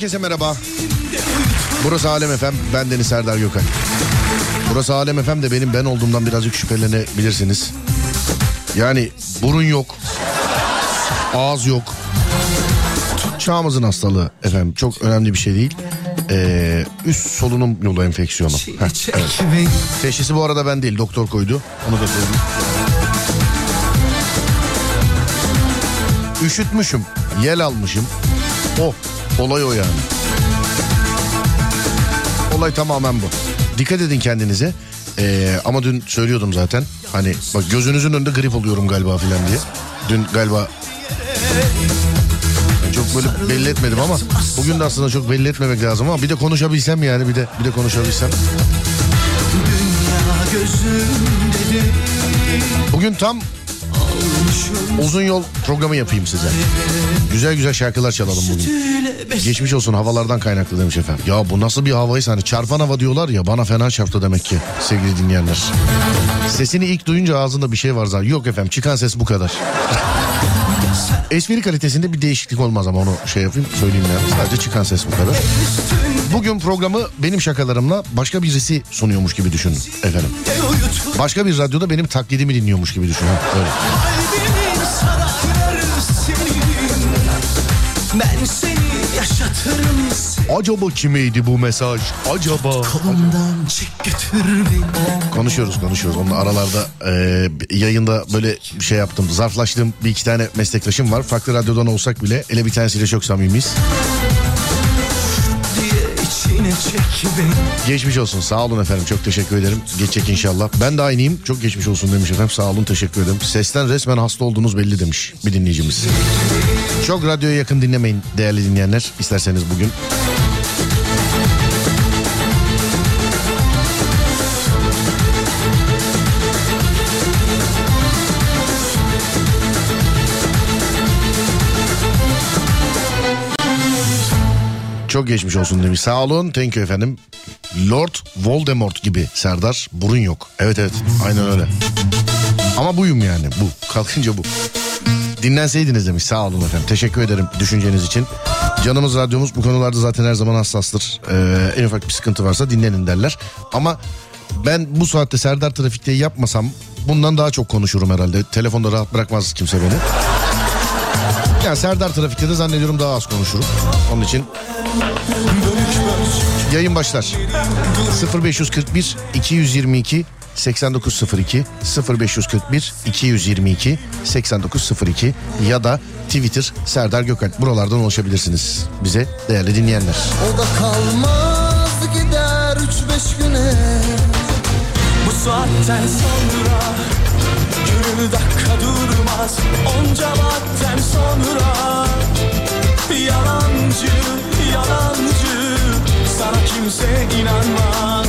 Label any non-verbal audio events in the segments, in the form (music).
herkese merhaba. Burası Alem Efem. Ben Deniz Serdar Gökay. Burası Alem Efem de benim ben olduğumdan birazcık şüphelenebilirsiniz. Yani burun yok. Ağız yok. Çağımızın hastalığı efendim çok önemli bir şey değil. Ee, üst solunum yolu enfeksiyonu. Heh, Çek evet. Teşhisi bu arada ben değil doktor koydu. Onu da söyleyeyim. Üşütmüşüm, yel almışım. O, olay o yani. Olay tamamen bu. Dikkat edin kendinize. Ee, ama dün söylüyordum zaten. Hani bak gözünüzün önünde grip oluyorum galiba filan diye. Dün galiba çok böyle belli etmedim ama bugün de aslında çok belli etmemek lazım ama bir de konuşabilsem yani bir de bir de konuşabilsem. Bugün tam uzun yol programı yapayım size. Güzel güzel şarkılar çalalım bugün. Geçmiş olsun havalardan kaynaklı demiş efendim. Ya bu nasıl bir havaysa hani çarpan hava diyorlar ya bana fena çarptı demek ki sevgili dinleyenler. Sesini ilk duyunca ağzında bir şey var zaten. Yok efendim çıkan ses bu kadar. Espri kalitesinde bir değişiklik olmaz ama onu şey yapayım söyleyeyim yani. Sadece çıkan ses bu kadar. Bugün programı benim şakalarımla başka birisi sunuyormuş gibi düşünün efendim. Başka bir radyoda benim taklidimi dinliyormuş gibi düşünün. Öyle. Acaba kimeydi bu mesaj? Acaba? Kolumdan çek götür beni Konuşuyoruz konuşuyoruz. Onun aralarda e, yayında böyle bir şey yaptım. Zarflaştığım bir iki tane meslektaşım var. Farklı radyodan olsak bile ele bir tanesiyle çok samimiyiz. Geçmiş olsun sağ olun efendim çok teşekkür ederim. Geçecek inşallah. Ben de aynıyım çok geçmiş olsun demiş efendim sağ olun teşekkür ederim. Sesten resmen hasta olduğunuz belli demiş bir dinleyicimiz. Çok radyoya yakın dinlemeyin değerli dinleyenler isterseniz bugün. Çok geçmiş olsun demiş. Sağ olun. Thank you efendim. Lord Voldemort gibi Serdar. Burun yok. Evet evet. Aynen öyle. Ama buyum yani. Bu. Kalkınca bu. Dinlenseydiniz demiş. Sağ olun efendim. Teşekkür ederim düşünceniz için. Canımız radyomuz bu konularda zaten her zaman hassastır. Ee, en ufak bir sıkıntı varsa dinlenin derler. Ama ben bu saatte Serdar Trafik'te yapmasam bundan daha çok konuşurum herhalde. Telefonda rahat bırakmaz kimse beni. Yani Serdar Trafik'te de zannediyorum daha az konuşurum. Onun için yayın başlar. 0541 222 8902 0541 222 8902 ya da Twitter Serdar Gökal. Buralardan ulaşabilirsiniz bize değerli dinleyenler. O da kalmaz gider üç beş güne Bu saatten sonra dakika durmaz. Onca vakten sonra Yalancı, yalancı. Sana kimse inanmaz.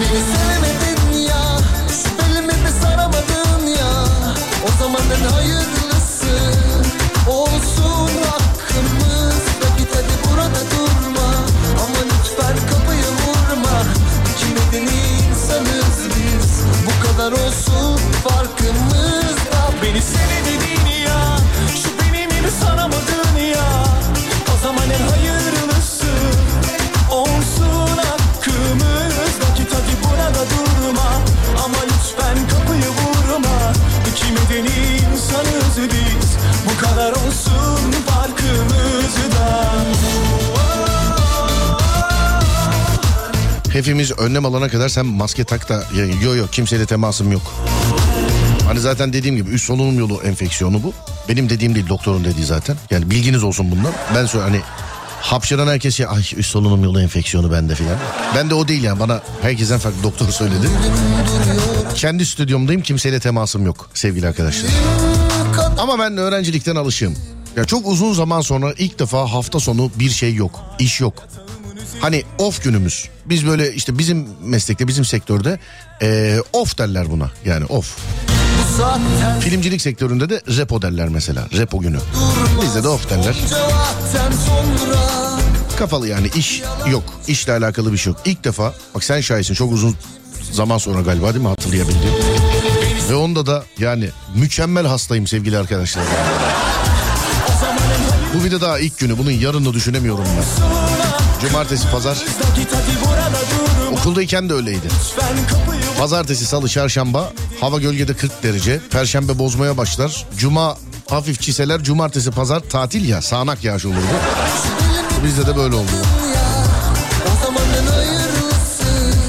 Beni sevmedin ya Şüphelimi mi saramadın ya? O zaman en hayırlısı Olsun hakkımızda Git hadi burada durma. Ama lütfen kapıyı vurma. İki medeni insanız biz. Bu kadar olsun Hepimiz önlem alana kadar sen maske tak da yani yo yo kimseyle temasım yok. Hani zaten dediğim gibi üst solunum yolu enfeksiyonu bu. Benim dediğim değil doktorun dediği zaten. Yani bilginiz olsun bundan. Ben söyle hani hapşıran herkes şey ay üst solunum yolu enfeksiyonu bende filan. Ben de o değil yani bana herkesten farklı doktor söyledi. Kendi stüdyomdayım kimseyle temasım yok sevgili arkadaşlar. Ama ben öğrencilikten alışığım. Ya çok uzun zaman sonra ilk defa hafta sonu bir şey yok. iş yok. Hani off günümüz. Biz böyle işte bizim meslekte bizim sektörde eee off derler buna. Yani off. Filmcilik sektöründe de repo derler mesela. Repo günü. Bizde de off derler. Kafalı yani iş yok. İşle alakalı bir şey yok. İlk defa bak sen şahitsin çok uzun zaman sonra galiba değil mi hatırlayabildiğim. Ve onda da yani mükemmel hastayım sevgili arkadaşlar. Bu bir de daha ilk günü bunun yarını düşünemiyorum ben. Cumartesi pazar okuldayken de öyleydi. Pazartesi, salı, çarşamba hava gölgede 40 derece. Perşembe bozmaya başlar. Cuma hafif çiseler. Cumartesi, pazar tatil ya sağanak yağış olurdu. Bizde de böyle oldu.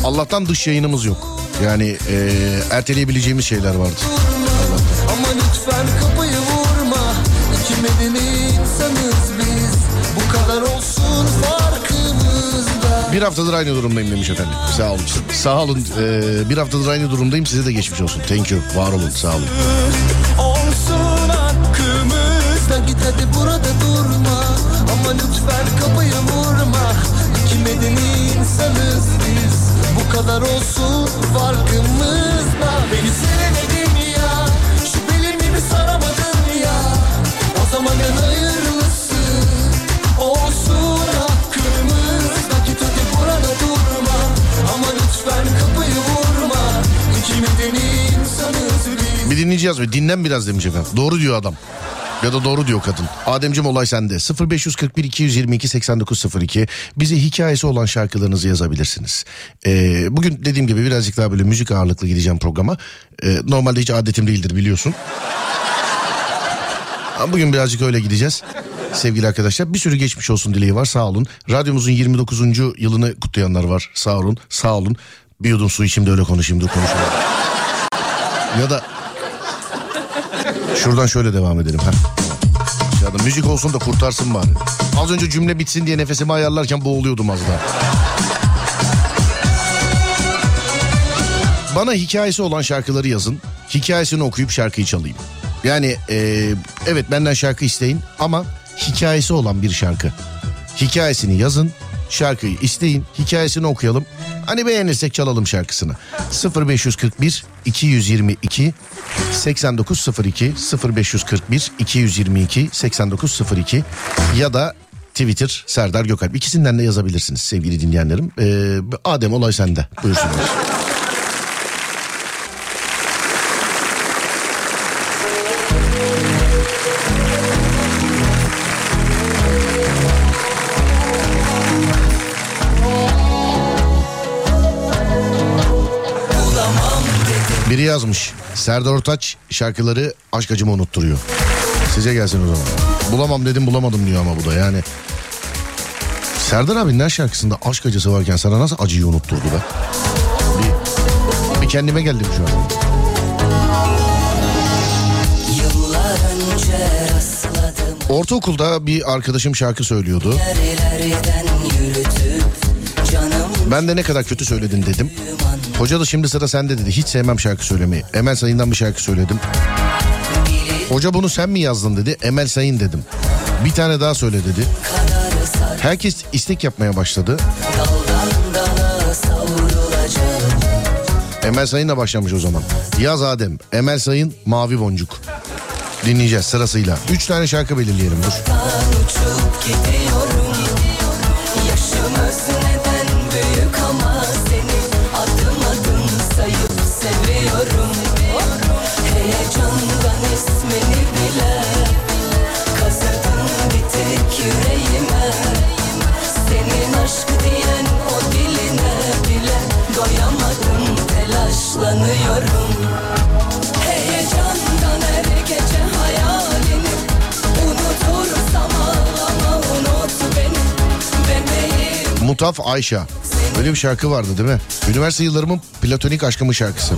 Allah'tan dış yayınımız yok. Yani eee, erteleyebileceğimiz şeyler vardı. Ama Bir haftadır aynı durumdayım demiş efendim. Sağ olun. Sağ olun. Eee, bir haftadır aynı durumdayım. Size de geçmiş olsun. Thank you. Var olun. Sağ olun. olsun hakkımız Da git hadi burada durma Ama lütfen kapıyı vurma İki medeni insanız biz Bu kadar olsun farkımızda Beni sevemedin dinleyici yazmıyor. Dinlen biraz demiş efendim. Doğru diyor adam. Ya da doğru diyor kadın. Ademcim olay sende. 0541 222 8902. Bize hikayesi olan şarkılarınızı yazabilirsiniz. Ee, bugün dediğim gibi birazcık daha böyle müzik ağırlıklı gideceğim programa. Ee, normalde hiç adetim değildir biliyorsun. Ama bugün birazcık öyle gideceğiz. Sevgili arkadaşlar bir sürü geçmiş olsun dileği var sağ olun. Radyomuzun 29. yılını kutlayanlar var sağ olun sağ olun. Bir yudum su içeyim de öyle konuşayım dur konuşalım. Ya da Şuradan şöyle devam edelim. ha. Ya da müzik olsun da kurtarsın bari. Az önce cümle bitsin diye nefesimi ayarlarken boğuluyordum az daha. Bana hikayesi olan şarkıları yazın. Hikayesini okuyup şarkıyı çalayım. Yani e, evet benden şarkı isteyin ama hikayesi olan bir şarkı. Hikayesini yazın, şarkıyı isteyin, hikayesini okuyalım. Hani beğenirsek çalalım şarkısını. 0541 222 8902 0541 222 8902 ya da Twitter Serdar Gökalp. İkisinden de yazabilirsiniz sevgili dinleyenlerim. Ee, Adem olay sende. Buyursunlar. Yazmış. Serdar Ortaç şarkıları aşk acımı unutturuyor. Size gelsin o zaman. Bulamam dedim bulamadım diyor ama bu da yani. Serdar abinin her şarkısında aşk acısı varken sana nasıl acıyı unutturdu be? Bir, bir kendime geldim şu an. Ortaokulda bir arkadaşım şarkı söylüyordu. Ben de ne kadar kötü söyledin dedim. Hoca da şimdi sıra sende dedi. Hiç sevmem şarkı söylemeyi. Emel Sayın'dan bir şarkı söyledim. Hoca bunu sen mi yazdın dedi. Emel Sayın dedim. Bir tane daha söyle dedi. Herkes istek yapmaya başladı. Emel Sayın'la başlamış o zaman. Yaz Adem, Emel Sayın, Mavi Boncuk. Dinleyeceğiz sırasıyla. Üç tane şarkı belirleyelim dur. Uçup gidiyorum Mutaf Ayşe. Böyle bir şarkı vardı değil mi? Üniversite yıllarımın platonik aşkımın şarkısı.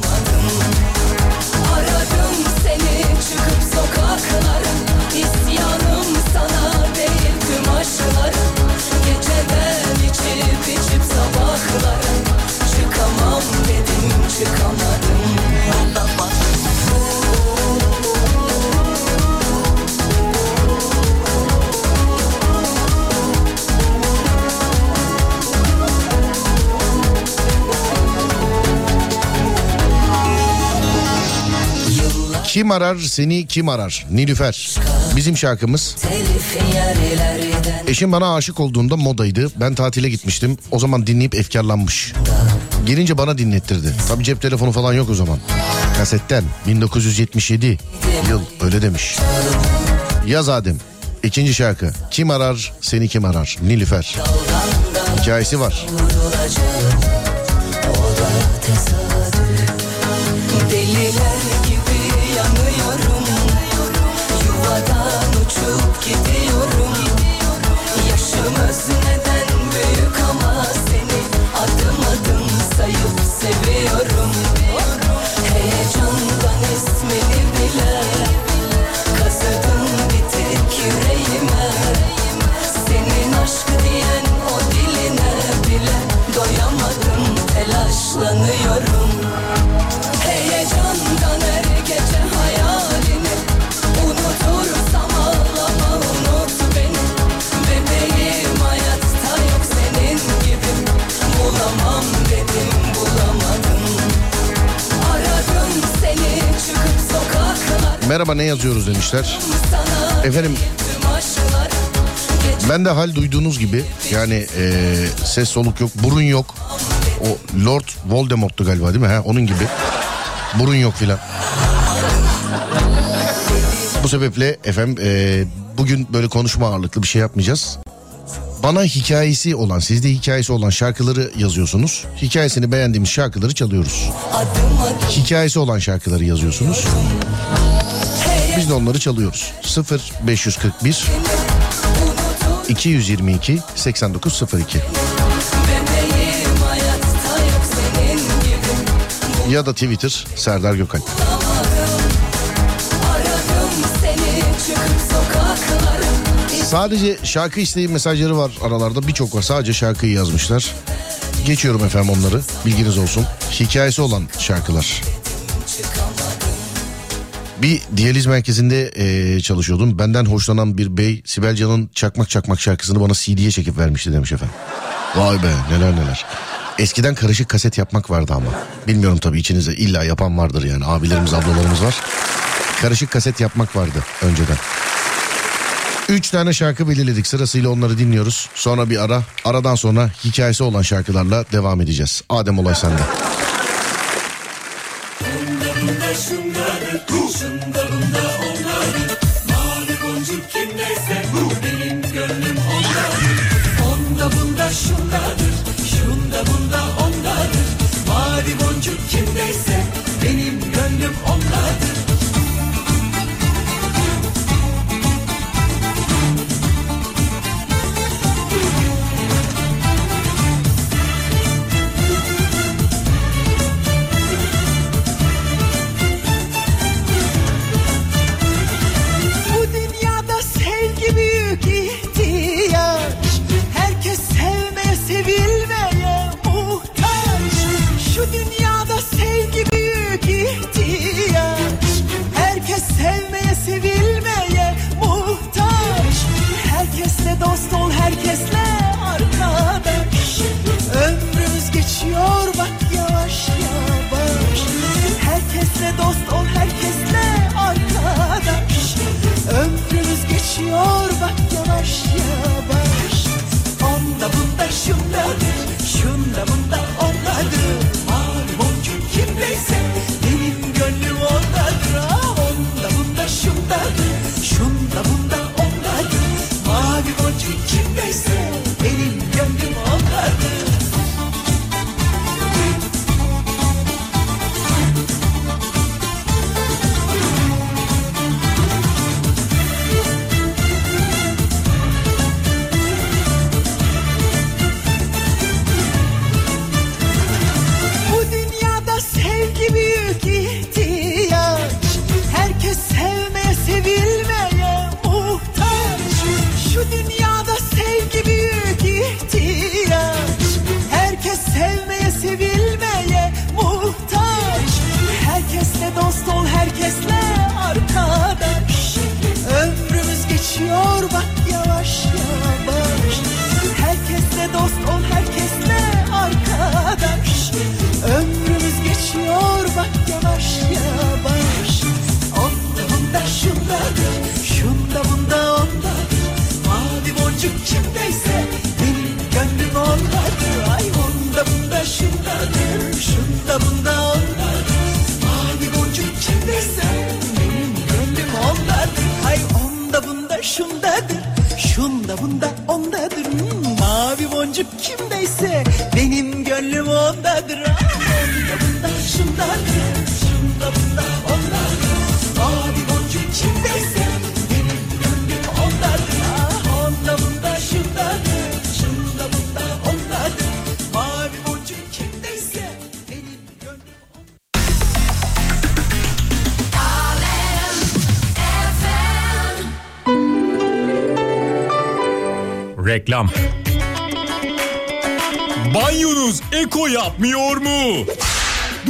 Kim arar seni kim arar? Nilüfer. Bizim şarkımız. Eşim bana aşık olduğunda modaydı. Ben tatile gitmiştim. O zaman dinleyip efkarlanmış. Gelince bana dinlettirdi. Tabii cep telefonu falan yok o zaman. Kasetten 1977 yıl öyle demiş. Yaz Adem. İkinci şarkı. Kim arar seni kim arar? Nilüfer. Hikayesi var. Deliler gidiyorum. Yaşımız neden büyük ama seni adım adım sayıp seviyorum Merhaba ne yazıyoruz demişler. Efendim ben de hal duyduğunuz gibi yani eee, ses soluk yok burun yok. O Lord Voldemort'tu galiba değil mi? Ha, onun gibi. Burun yok filan. Bu sebeple efendim eee, bugün böyle konuşma ağırlıklı bir şey yapmayacağız. Bana hikayesi olan, sizde hikayesi olan şarkıları yazıyorsunuz. Hikayesini beğendiğimiz şarkıları çalıyoruz. Hikayesi olan şarkıları yazıyorsunuz. Biz de onları çalıyoruz. 0 541 222 8902 Bebeğim hayatta yok senin gibi ya da Twitter Serdar Gökalp. Sadece şarkı isteği mesajları var aralarda birçok var. Sadece şarkıyı yazmışlar. Geçiyorum efendim onları. Bilginiz olsun. Hikayesi olan şarkılar. Bir diyaliz merkezinde eee, çalışıyordum. Benden hoşlanan bir bey Sibel Can'ın Çakmak Çakmak şarkısını bana CD'ye çekip vermişti demiş efendim. Vay be neler neler. Eskiden karışık kaset yapmak vardı ama. Bilmiyorum tabii içinizde illa yapan vardır yani. Abilerimiz ablalarımız var. Karışık kaset yapmak vardı önceden. Üç tane şarkı belirledik sırasıyla onları dinliyoruz. Sonra bir ara. Aradan sonra hikayesi olan şarkılarla devam edeceğiz. Adem Olay sende.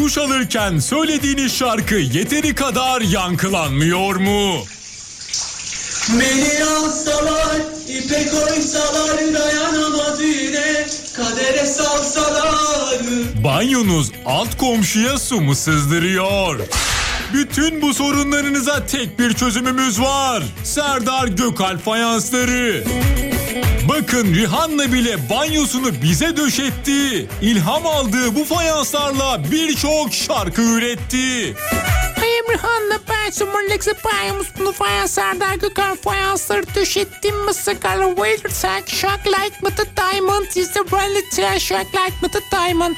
Duş alırken söylediğiniz şarkı yeteri kadar yankılanmıyor mu? Beni alsalar, ipe koysalar dayanamaz yine Kadere salsalar Banyonuz alt komşuya su mu sızdırıyor? Bütün bu sorunlarınıza tek bir çözümümüz var. Serdar Gökalp fayansları. Bakın Rihanna bile banyosunu bize döşetti. İlham aldığı bu fayanslarla birçok şarkı üretti. Rihanna ben Summerlex'e bayımız bunu fayanslardan gökhan fayansları döşettim mi sigara verirsen shock like mı the diamond is the reality shock like mı the diamond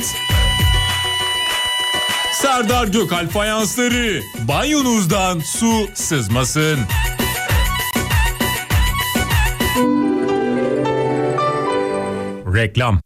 Serdar Gökalp fayansları. Banyonuzdan su sızmasın. Reklam.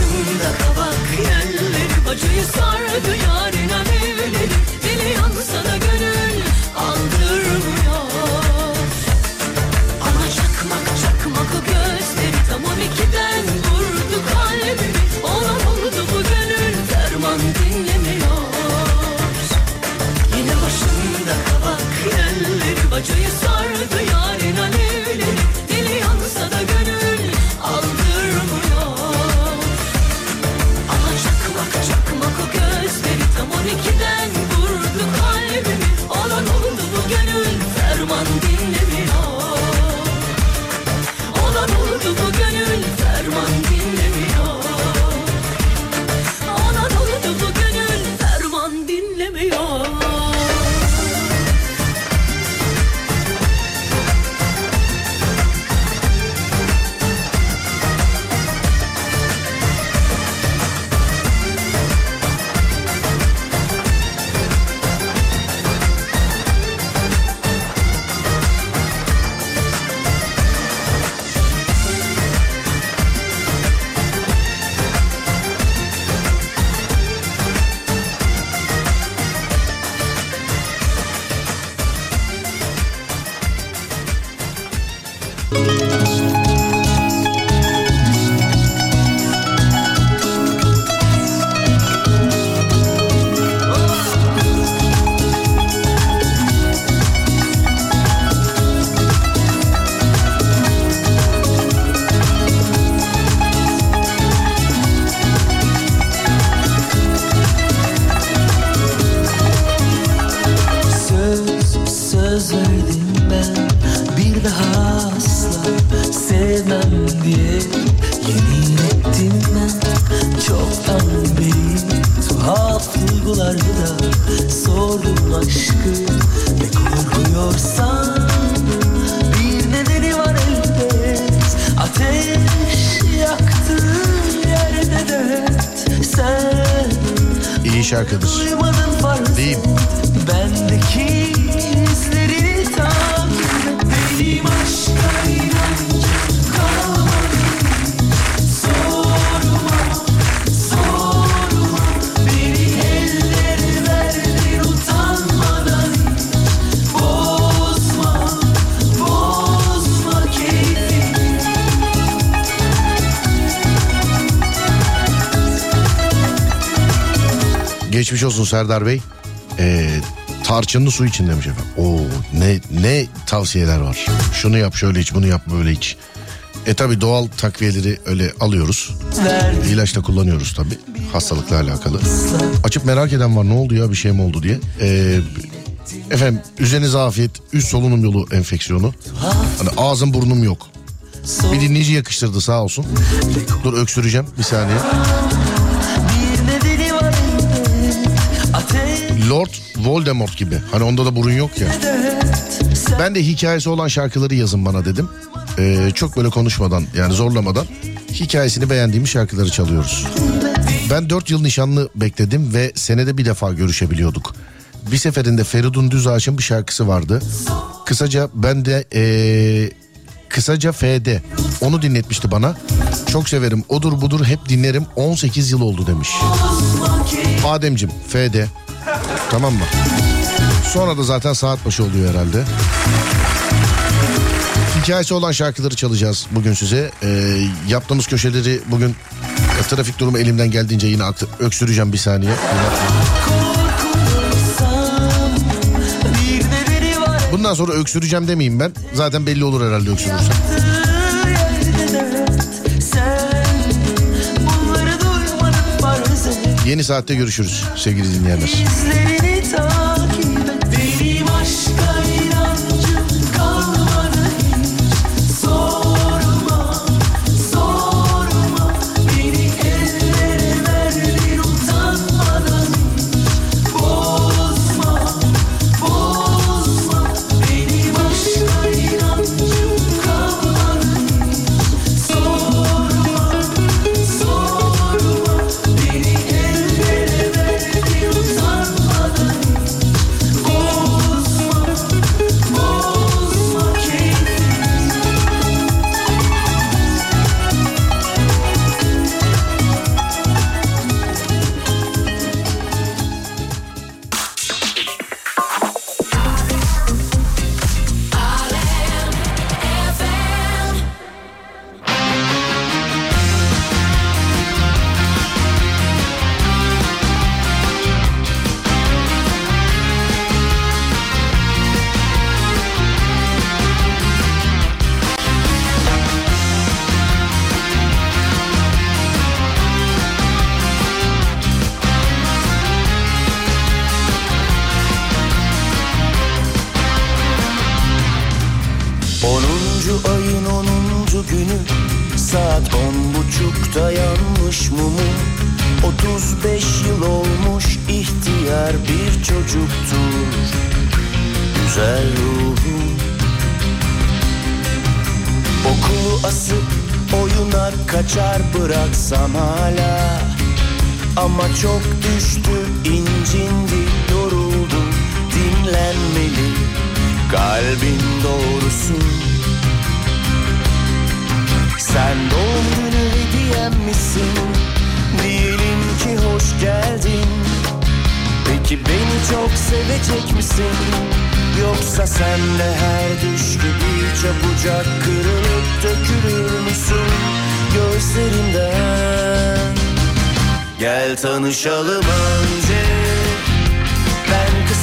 Başımda kabak yerleri Acıyı sardı yarına evleri şarkıdır. Deyip. Bendeki izleri Geçmiş olsun Serdar Bey. Ee, tarçınlı su için demiş efendim. Oo ne ne tavsiyeler var. Şunu yap şöyle iç bunu yap böyle iç. E tabi doğal takviyeleri öyle alıyoruz. İlaç da kullanıyoruz tabi hastalıkla alakalı. Açıp merak eden var ne oldu ya bir şey mi oldu diye. Ee, efendim üzerinize afiyet üst solunum yolu enfeksiyonu. Hani ağzım burnum yok. Bir dinleyici yakıştırdı sağ olsun. Dur öksüreceğim bir saniye. Lord Voldemort gibi. Hani onda da burun yok ya. Ben de hikayesi olan şarkıları yazın bana dedim. Ee, çok böyle konuşmadan yani zorlamadan hikayesini beğendiğimiz şarkıları çalıyoruz. Ben 4 yıl nişanlı bekledim ve senede bir defa görüşebiliyorduk. Bir seferinde Feridun Düzağaç'ın bir şarkısı vardı. Kısaca ben de ee, kısaca FD onu dinletmişti bana. Çok severim odur budur hep dinlerim 18 yıl oldu demiş. Ademcim FD tamam mı? Sonra da zaten saat başı oluyor herhalde. Hikayesi olan şarkıları çalacağız bugün size. Ee, yaptığımız köşeleri bugün e, trafik durumu elimden geldiğince yine aktı. Öksüreceğim bir saniye. Bundan sonra öksüreceğim demeyeyim ben. Zaten belli olur herhalde öksürürsem. Yeni saatte görüşürüz sevgili dinleyenler.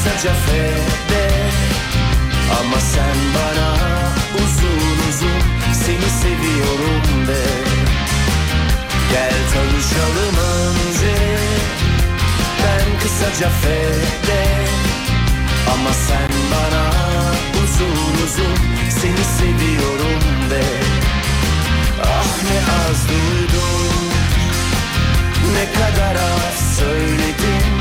Kısaca fede Ama sen bana uzun uzun Seni seviyorum de. Gel tanışalım önce. Ben kısaca fede Ama sen bana uzun uzun Seni seviyorum de. Ah ne az duydum. Ne kadar az söyledim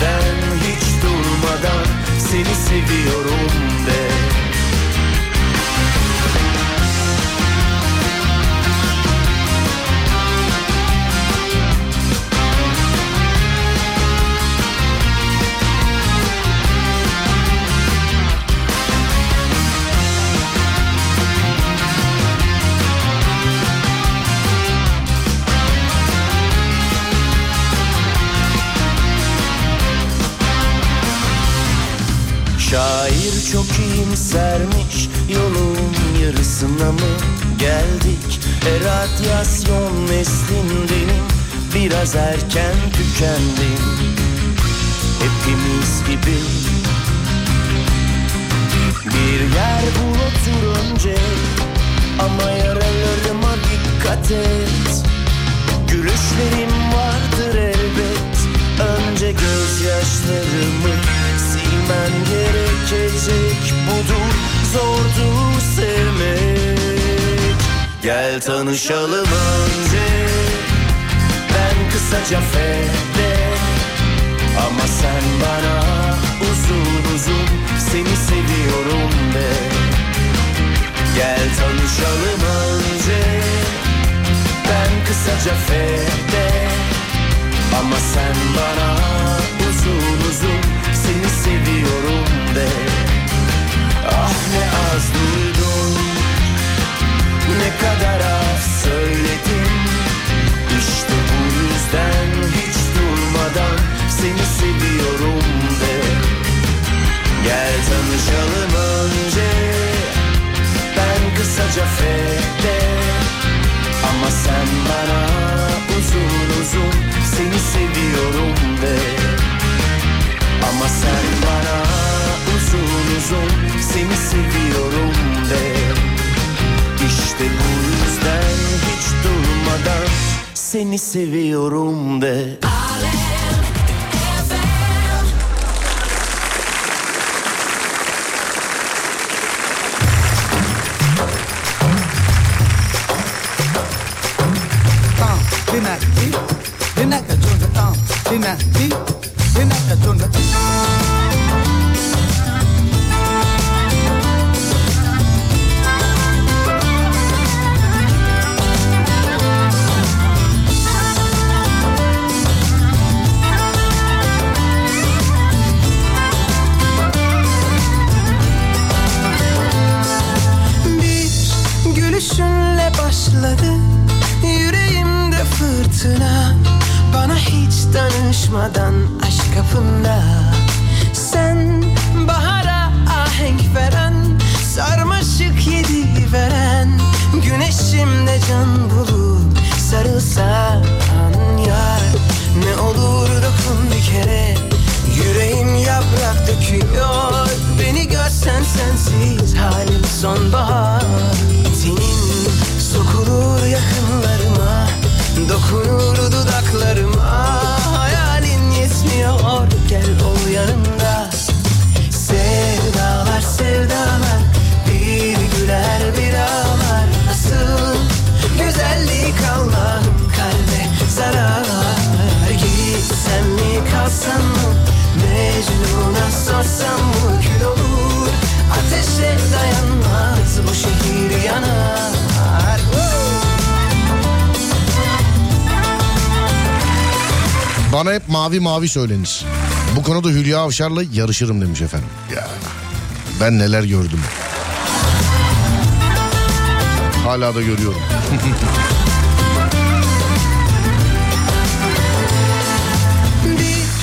yüzden hiç durmadan Seni seviyorum de Şair çok iyimsermiş yolun yarısına mı geldik? E radyasyon neslindenim biraz erken tükendim Hepimiz gibi. Bir yer bul otur önce Ama yaralarıma dikkat et. Gülüşlerim vardır elbet Önce gözyaşlarımı silmen gerekecek. Budur zordu sevmek. Gel tanışalım önce. Ben kısaca fede Ama sen bana uzun uzun Seni seviyorum de. Gel tanışalım önce. Ben kısaca fede Ama sen bana uzun uzun Seni seviyorum de. Ah ne az duydum. Ne kadar az söyledim İşte bu seviyorum de. İşte bu yüzden hiç durmadan Seni seviyorum de. Tam Bana hep mavi mavi söylenir. Bu konuda Hülya Avşar'la yarışırım demiş efendim. Ya ben neler gördüm. Hala da görüyorum.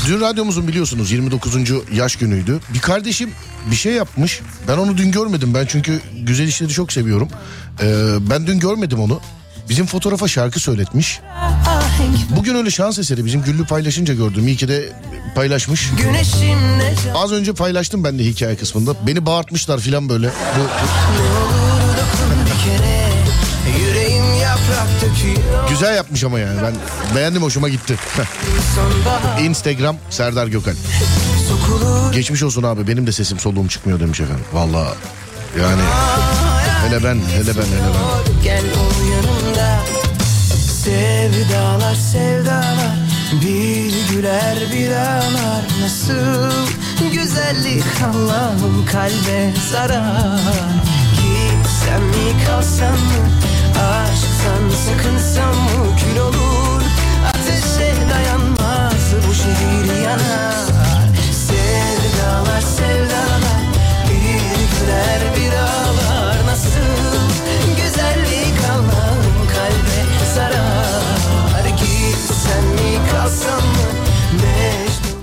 Dün radyomuzun biliyorsunuz 29. yaş günüydü. Bir kardeşim bir şey yapmış. Ben onu dün görmedim. Ben çünkü güzel işleri çok seviyorum. Ee, ben dün görmedim onu. Bizim fotoğrafa şarkı söyletmiş. Bugün öyle şans eseri bizim Güllü paylaşınca gördüm. İyi ki de paylaşmış. Az önce paylaştım ben de hikaye kısmında. Beni bağırtmışlar filan böyle. Bu, güzel yapmış ama yani. Ben beğendim hoşuma gitti. Instagram Serdar Gökal. Geçmiş olsun abi benim de sesim soluğum çıkmıyor demiş efendim. Valla yani hele ben hele ben hele ben. Sevdalar sevdalar Bir güler bir ağlar Nasıl güzellik Allah'ım kalbe zarar. Gitsem mi kalsam mı? Aşktan sakınsam mı? Kül olur ateşe dayanmaz Bu şehir yanar. Sevdalar sevdalar Bir güler bir ağlar Nasıl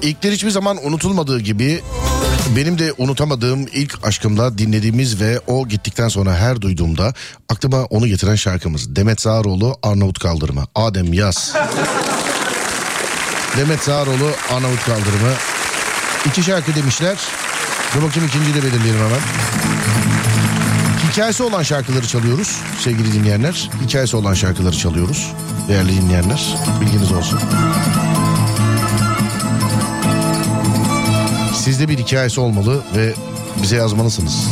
İlkler hiçbir zaman unutulmadığı gibi benim de unutamadığım ilk aşkımda dinlediğimiz ve o gittikten sonra her duyduğumda aklıma onu getiren şarkımız. Demet Sağaroğlu Arnavut Kaldırımı. Adem yaz. (laughs) Demet Sağaroğlu Arnavut Kaldırımı. İki şarkı demişler. Dur bakayım ikinciyi de belirleyelim hemen. Hikayesi olan şarkıları çalıyoruz sevgili dinleyenler. Hikayesi olan şarkıları çalıyoruz değerli dinleyenler. Bilginiz olsun. Sizde bir hikayesi olmalı ve bize yazmalısınız.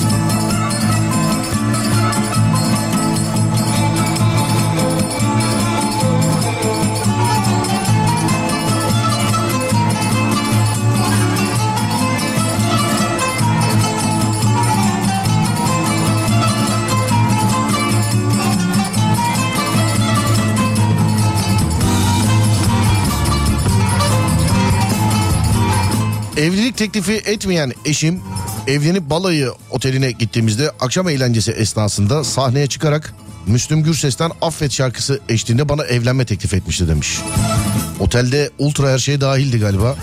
Teklifi etmeyen eşim evlenip balayı oteline gittiğimizde akşam eğlencesi esnasında sahneye çıkarak Müslüm Gürses'ten Affet şarkısı eşliğinde bana evlenme teklif etmişti demiş. Otelde ultra her şey dahildi galiba.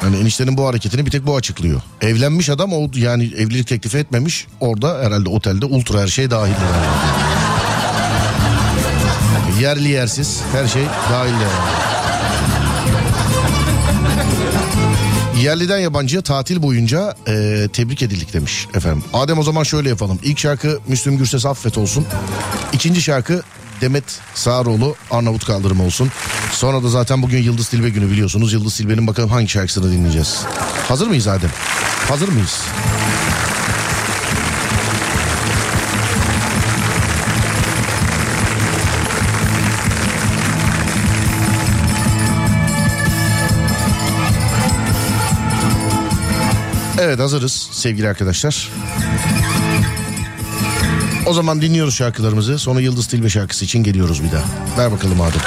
Hani eniştenin bu hareketini bir tek bu açıklıyor. Evlenmiş adam o yani evlilik teklifi etmemiş. Orada herhalde otelde ultra her şey dahildi. Yerli yersiz her şey dahildi yani. Yerliden yabancıya tatil boyunca e, tebrik edildik demiş efendim. Adem o zaman şöyle yapalım. İlk şarkı Müslüm Gürses Affet olsun. İkinci şarkı Demet Sağaroğlu Arnavut Kaldırım olsun. Sonra da zaten bugün Yıldız Tilbe günü biliyorsunuz. Yıldız Tilbe'nin bakalım hangi şarkısını dinleyeceğiz. Hazır mıyız Adem? Hazır mıyız? Evet hazırız sevgili arkadaşlar. O zaman dinliyoruz şarkılarımızı. Sonra Yıldız Tilbe şarkısı için geliyoruz bir daha. Ver bakalım Adem.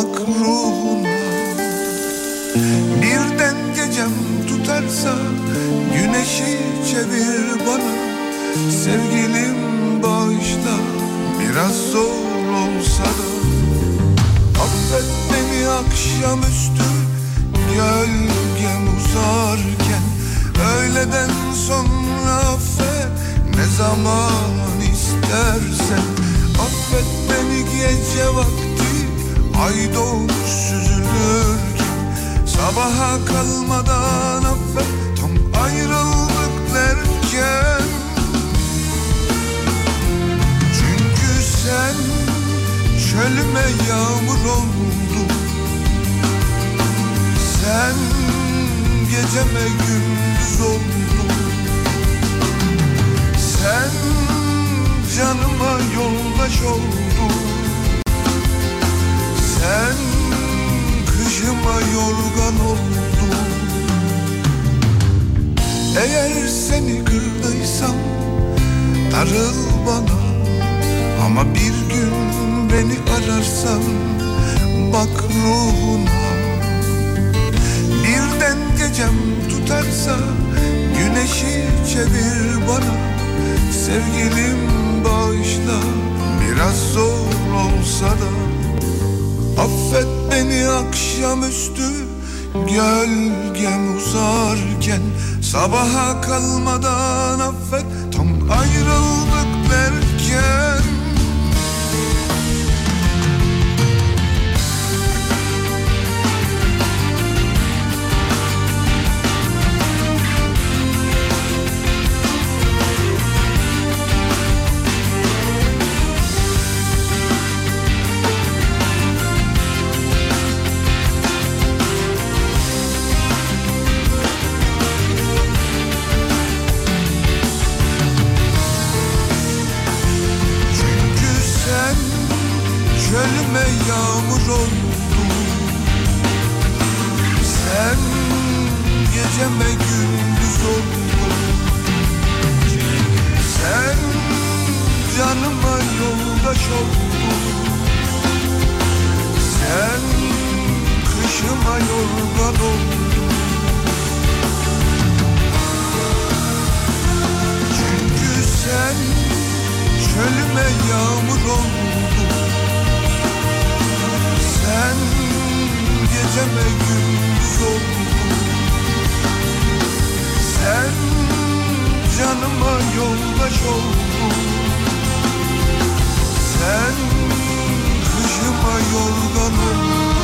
Bak ruhuna Birden gecem tutarsa güneşi çevir bana. Sevgilim bağışla biraz zor olsa da. Affet beni akşamüstü gölgem uzarken. Öğleden sonra affet ne zaman istersen. Affet beni gece vakti ay doğmuş süzülürken Sabaha kalmadan affet. Tam ayrıldık derken. Çünkü sen çölüme yağmur oldun. Sen geceme gündüz oldun. Sen canıma yoldaş oldun Sen kışıma yorgan oldun. Eğer seni kırdıysam darıl bana Ama bir gün beni ararsan bak ruhuna Birden gecem tutarsa güneşi çevir bana. Sevgilim bağışla biraz zor olsa da Affet beni akşamüstü gölgem uzarken. Sabaha kalmadan affet tam ayrıldık derken çölüme yağmur oldun Sen geceme gündüz oldun. Sen canıma yoldaş oldun. Sen kışıma yorgan oldun. Çünkü sen çölüme yağmur oldun geceme gündüz oldun Sen canıma yoldaş oldun. Sen kışıma yorgan oldun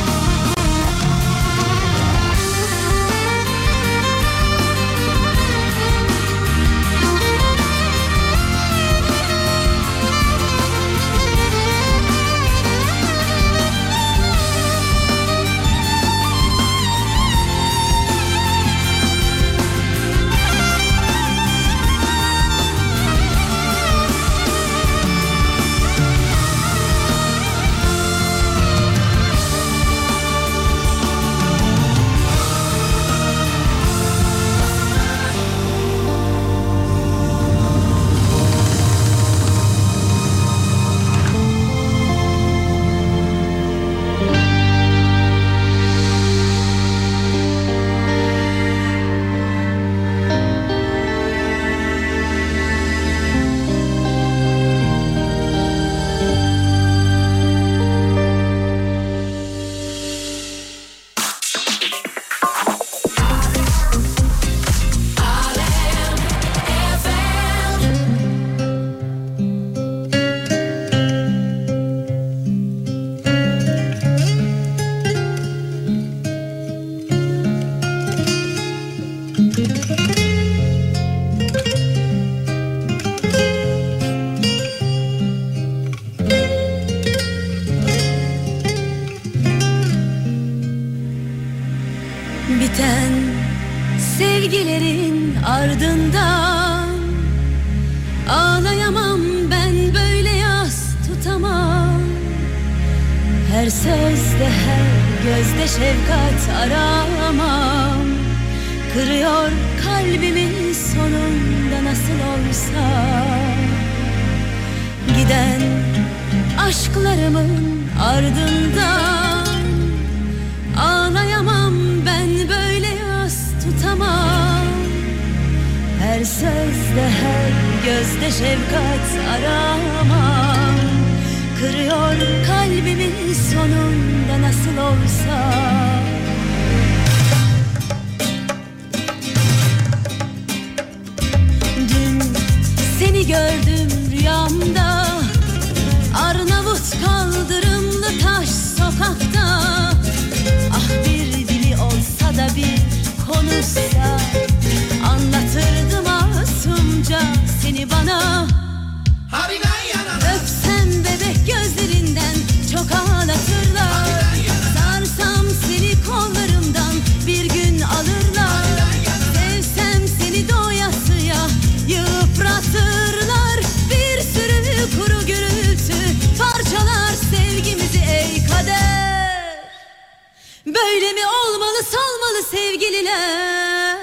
gözde şefkat aramam. Kırıyor kalbimi sonunda nasıl olsa. Giden aşklarımın ardından Ağlayamam ben böyle yas tutamam. Her sözde her gözde şefkat aramam Kırıyor kalbimi sonunda nasıl olsa. Dün seni gördüm rüyamda Arnavut kaldırımlı taş sokakta. Ah bir dili olsa da bir konuşsa Böyle mi olmalı salmalı sevgililer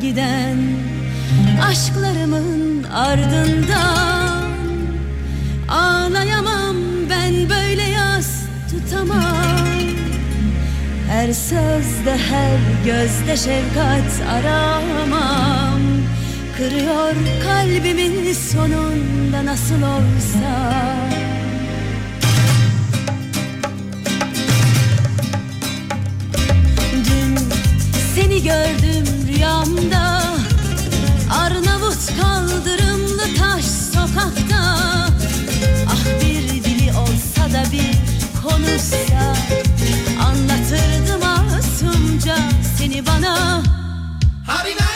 giden aşklarımın ardından. Ağlayamam ben böyle yas tutamam. Her sözde her gözde şefkat aramam. Kırıyor kalbimin sonunda nasıl olsa gördüm rüyamda. Arnavut kaldırımlı taş sokakta. Ah bir dili olsa da bir konuşsa. Anlatırdım masumca seni bana. Öpsem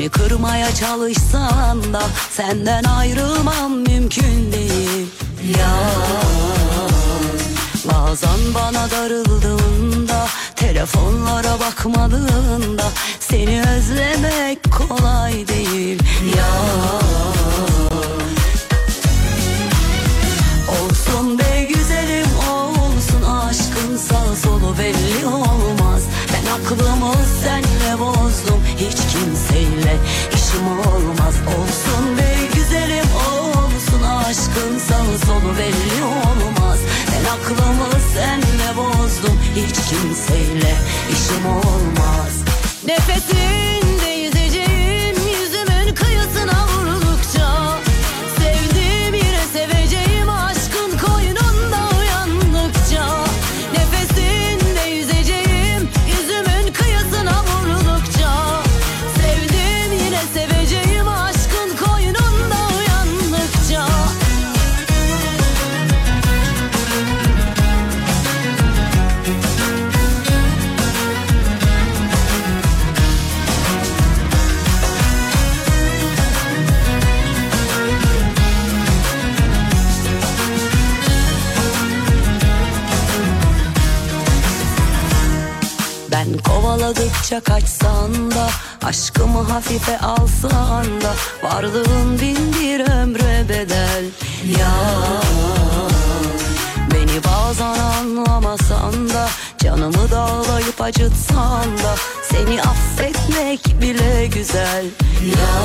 beni kırmaya çalışsan da senden ayrılmam mümkün değil. Ya Bazen bana darıldığında telefonlara bakmadığında seni özlemek kolay değil. Ya kimseyle işim olmaz. Nefesinde kovaladıkça kaçsan da Aşkımı hafife alsan da Varlığın bin bir ömre bedel. Ya Beni bazen anlamasan da Canımı dağlayıp acıtsan da Seni affetmek bile güzel. Ya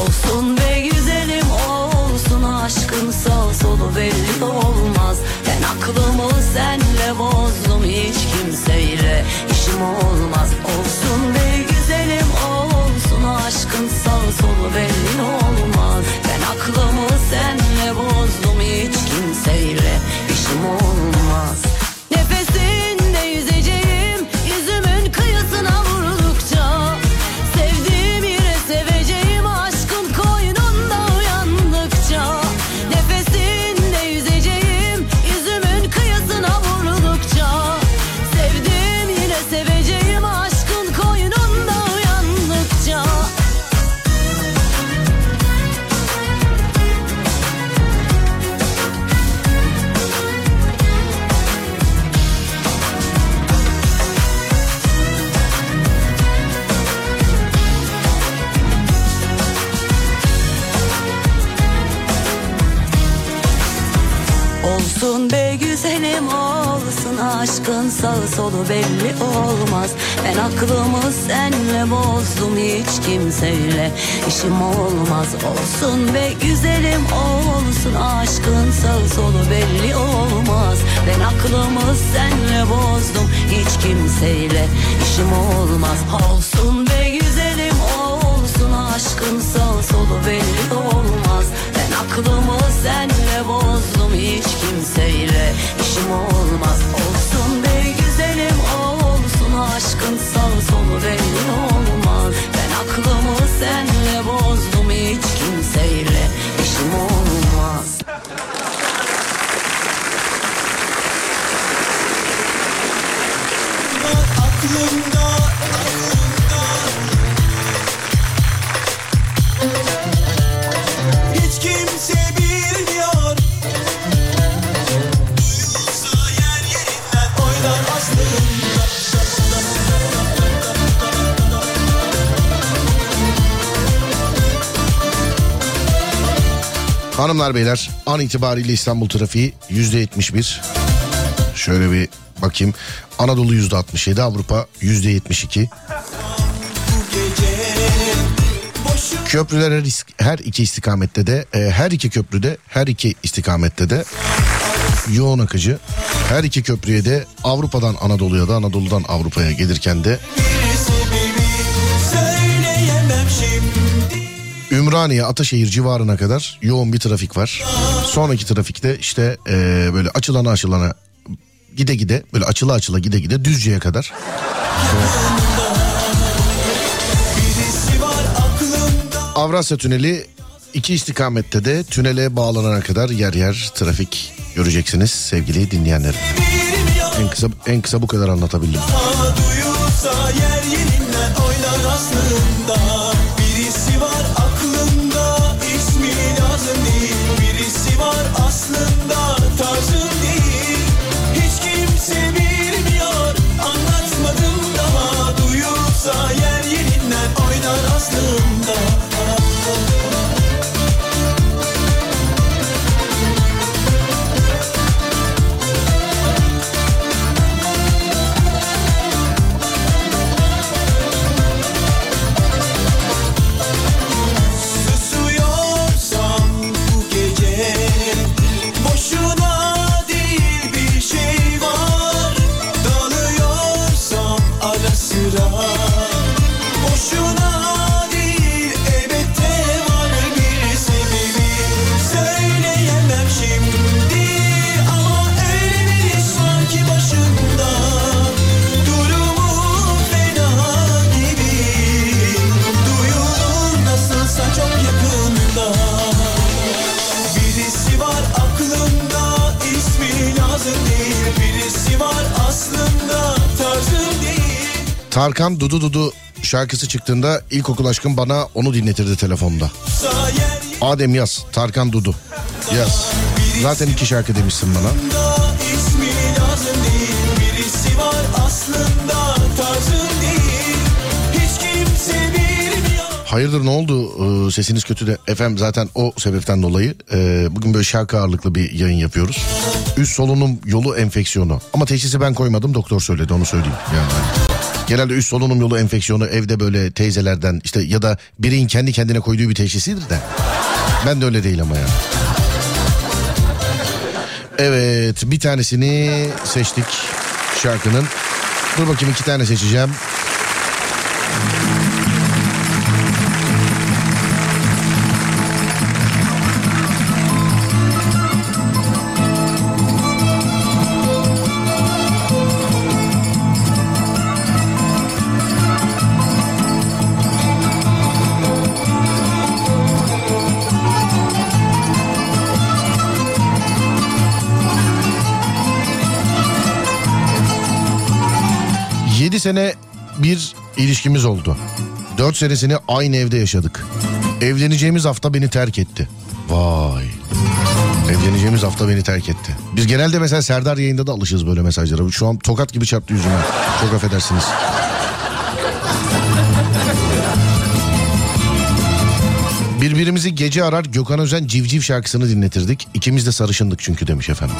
Olsun be güzelim olsun aşkın sağ solu belli olmaz aklımı senle bozdum hiç kimseyle. İşim olmaz Olsun be güzelim olsun. Aşkın sağ solu belli olmaz aşkın sağı solu belli olmaz. Ben aklımı senle bozdum hiç kimseyle. İşim olmaz Olsun be güzelim olsun. Aşkın sağı solu belli olmaz. Ben aklımı senle bozdum hiç kimseyle. İşim olmaz Olsun be güzelim olsun. Aşkın sağı solu belli olmaz aklımı senle bozdum hiç kimseyle. İşim olmaz Olsun be güzelim olsun. Aşkın sağ solu belli olmaz. Ben aklımı senle bozdum hiç kimseyle. İşim olmaz. Aklımda Hanımlar beyler an itibariyle İstanbul trafiği yüzde 71. Şöyle bir bakayım. Anadolu yüzde 67, Avrupa yüzde 72. Köprüler her, her iki istikamette de e, her iki köprüde her iki istikamette de yoğun akıcı. Her iki köprüye de Avrupa'dan Anadolu'ya da Anadolu'dan Avrupa'ya gelirken de Ümraniye Ataşehir civarına kadar yoğun bir trafik var. Sonraki trafikte işte e, böyle açılana açılana gide gide böyle açıla açıla gide gide Düzce'ye kadar. Avrasya Tüneli iki istikamette de tünele bağlanana kadar yer yer trafik göreceksiniz sevgili dinleyenlerim. En kısa en kısa bu kadar anlatabildim. Daha Tarkan Dudu Dudu şarkısı çıktığında ilkokul aşkım bana onu dinletirdi telefonda. Adem yaz Tarkan Dudu yaz. Zaten iki şarkı demişsin bana. Hayırdır ne oldu Ee, sesiniz kötü de efendim zaten o sebepten dolayı e, bugün böyle şarkı ağırlıklı bir yayın yapıyoruz. Üst solunum yolu enfeksiyonu ama teşhisi ben koymadım doktor söyledi onu söyleyeyim yani. Genelde üst solunum yolu enfeksiyonu evde böyle teyzelerden işte ya da birinin kendi kendine koyduğu bir teşhisidir de. Ben de öyle değil ama yani. Evet bir tanesini seçtik şarkının. Dur bakayım iki tane seçeceğim. Sene bir ilişkimiz oldu. Dört senesini aynı evde yaşadık. Evleneceğimiz hafta beni terk etti. Vay. Evleneceğimiz hafta beni terk etti. Biz genelde mesela Serdar yayında da alışırız böyle mesajlara. Şu an tokat gibi çarptı yüzüme. Çok affedersiniz. Birbirimizi gece arar Gökhan Özen civciv şarkısını dinletirdik. İkimiz de sarışındık çünkü demiş efendim.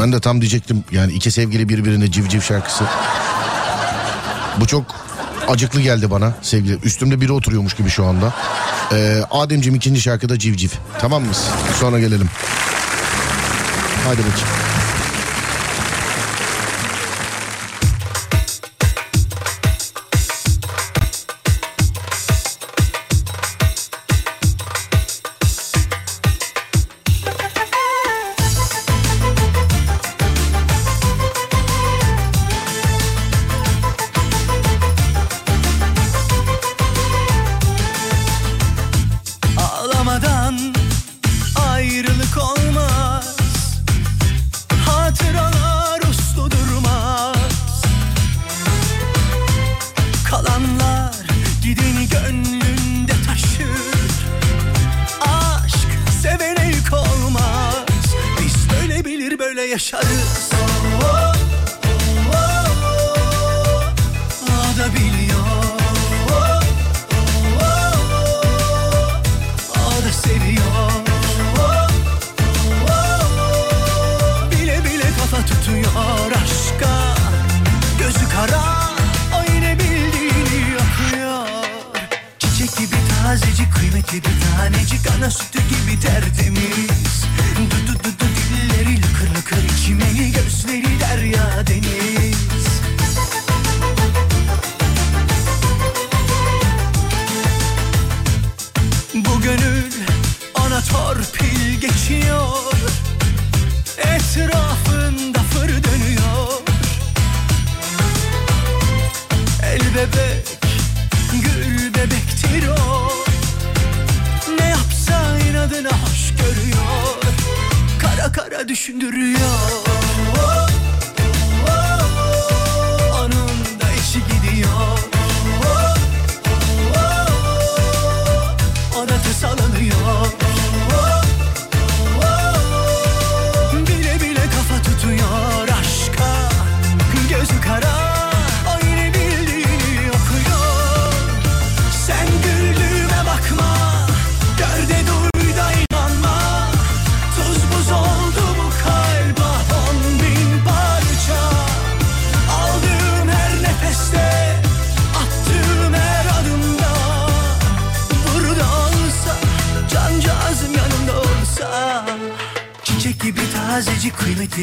Ben de tam diyecektim yani iki sevgili birbirine civciv şarkısı. Bu çok acıklı geldi bana sevgili. Üstümde biri oturuyormuş gibi şu anda. Ee, Ademciğim ikinci şarkıda civciv. Tamam mıyız? Sonra gelelim. Hadi bakayım.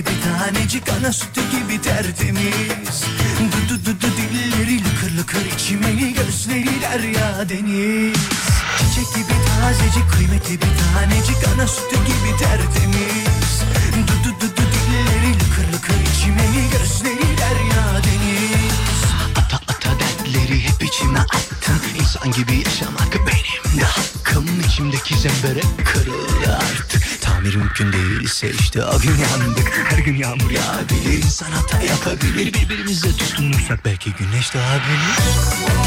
ti işte o gün yandık her gün yağmur yağabilir. İnsan hata yapabilir birbirimize tutunursak belki güneş doğabilir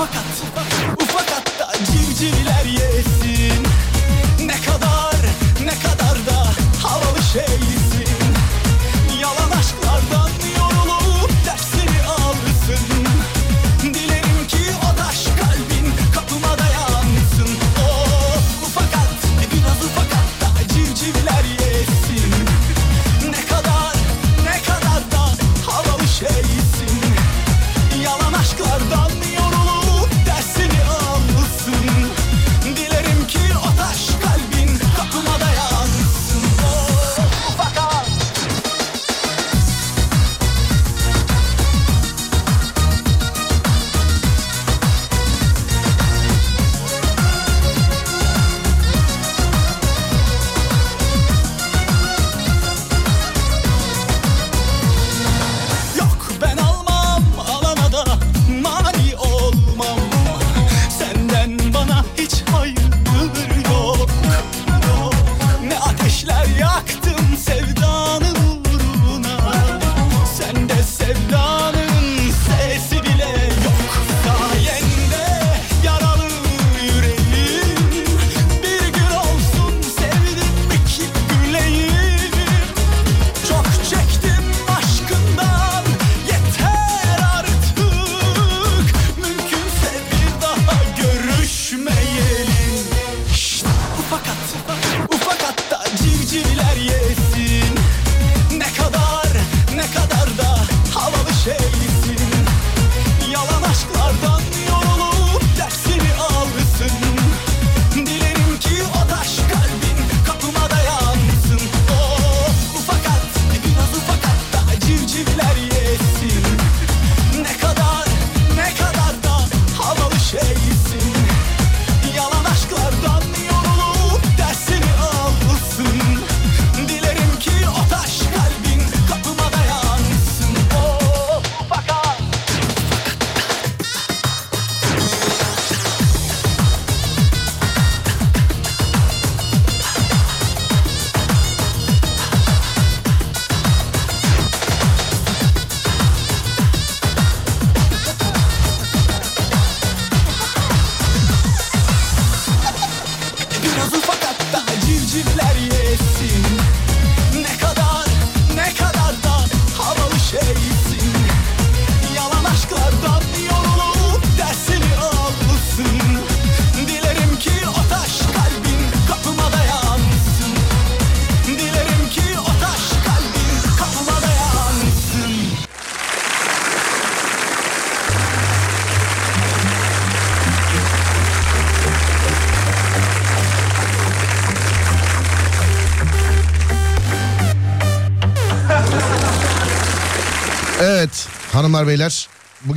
Fakat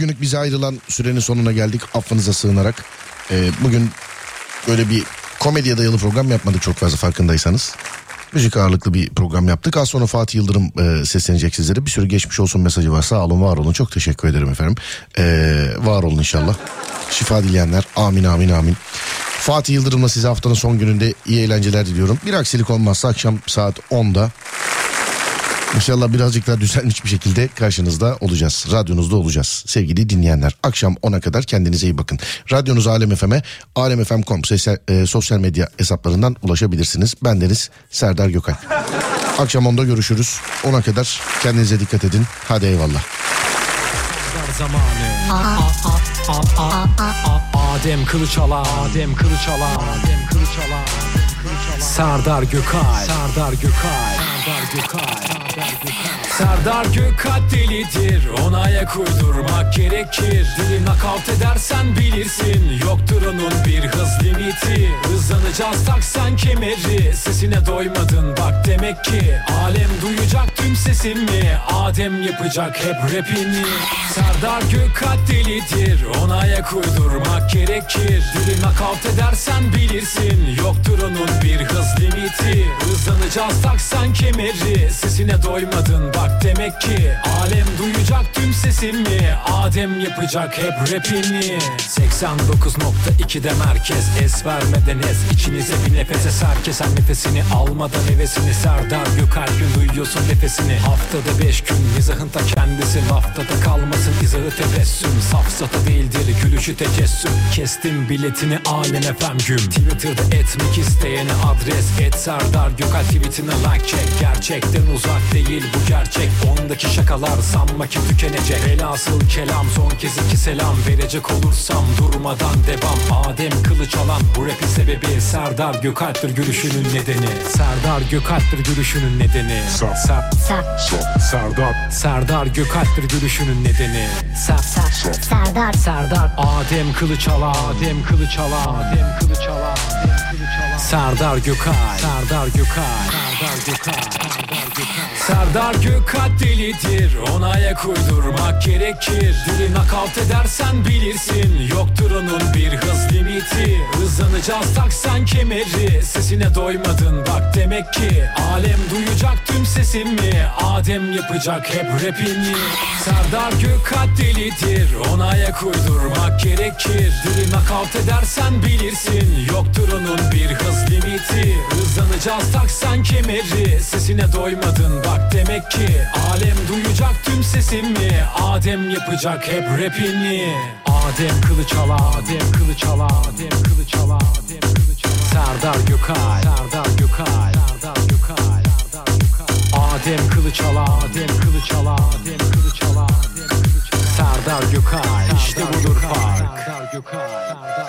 bugünlük bize ayrılan sürenin sonuna geldik affınıza sığınarak. Ee, bugün böyle bir komediye dayalı program yapmadık çok fazla farkındaysanız. Müzik ağırlıklı bir program yaptık. Az sonra Fatih Yıldırım e, seslenecek sizlere. Bir sürü geçmiş olsun mesajı var. Sağ olun var olun. Çok teşekkür ederim efendim. Ee, var olun inşallah. Şifa dileyenler. Amin amin amin. Fatih Yıldırım'la size haftanın son gününde iyi eğlenceler diliyorum. Bir aksilik olmazsa akşam saat 10'da İnşallah birazcık daha düzenli bir şekilde karşınızda olacağız. Radyonuzda olacağız sevgili dinleyenler. Akşam 10'a kadar kendinize iyi bakın. Radyonuz Alem FM'e alemfm.com sosyal, e, sosyal medya hesaplarından ulaşabilirsiniz. Ben Deniz Serdar Gökal. (laughs) Akşam 10'da görüşürüz. 10'a kadar kendinize dikkat edin. Hadi eyvallah. Adem Kılıçala, Adem Kılıçala, Adem Kılıçala. Serdar Gökay, Serdar Gökay, Serdar Gökay. Serdar Gökalp delidir Ona ayak uydurmak gerekir. Dili nakavt edersen bilirsin Yoktur onun bir hız limiti. Hızlanacağız taksan kemeri Sesine doymadın bak demek ki. Alem duyacak tüm sesimi Adem yapacak hep rapini. Serdar Gökalp delidir Ona ayak uydurmak gerekir. Dili nakavt edersen bilirsin Yoktur onun bir hız limiti. Hızlanacağız taksan kemeri Sesine doymadın. Bak demek ki Alem duyacak tüm sesimi. Adem yapacak hep rapini. 89.2'de merkez. Es vermeden ez içinize bir nefes Herkes her nefesini almadan hevesini Serdar Gökalp'in duyuyorsun nefesini. Haftada beş gün mizahın ta kendisi Haftada kalmasın izahı tebessüm. Safsata değildir gülüşü tecessüm. Kestim biletini alem efem güm. Twitter'da etmek isteyene adres. Et Serdar Gökalp tweetine like çek. Gerçekten uzak değil bu gerçek. Ondaki şakalar sanma ki tükenecek. Velhasıl kelam son kez iki selam. Verecek olursam durmadan devam. Adem kılıç alan bu rapin sebebi Serdar Gökalp'tir gülüşünün nedeni. Serdar Gökalp'tir gülüşünün nedeni. Ser, ser, Serdar. Serdar Gökalp'tir gülüşünün nedeni. Ser, ser, Serdar. Serdar. Adem Adem Kılıçala Adem Kılıçala Adem Kılıçala Serdar Gökay Serdar Gökay Serdar Gökay Serdar Gökay Serdar Gökalp delidir Ona ayak uydurmak gerekir. Dili nakavt edersen bilirsin Yoktur onun bir hız limiti. Hızlanacağız taksan kemeri Sesine doymadın bak demek ki. Alem duyacak tüm sesimi Adem yapacak hep rapini Serdar Gökalp delidir Ona ayak uydurmak gerekir. Dili nakavt edersen bilirsin Yoktur onun bir hız limiti. Hızlanacağız taksan kemeri Sesine doymadın bak demek ki. Alem duyacak tüm sesimi. Adem yapacak hep rapini. Adem Kılıçala Adem Kılıçala Adem Kılıçala Adem Kılıçala. Serdar Gökay Serdar Gökay Serdar Gökay Adem Kılıçala Adem Kılıçala Adem Kılıçala Serdar Gökay İşte budur fark. Serdar Gökay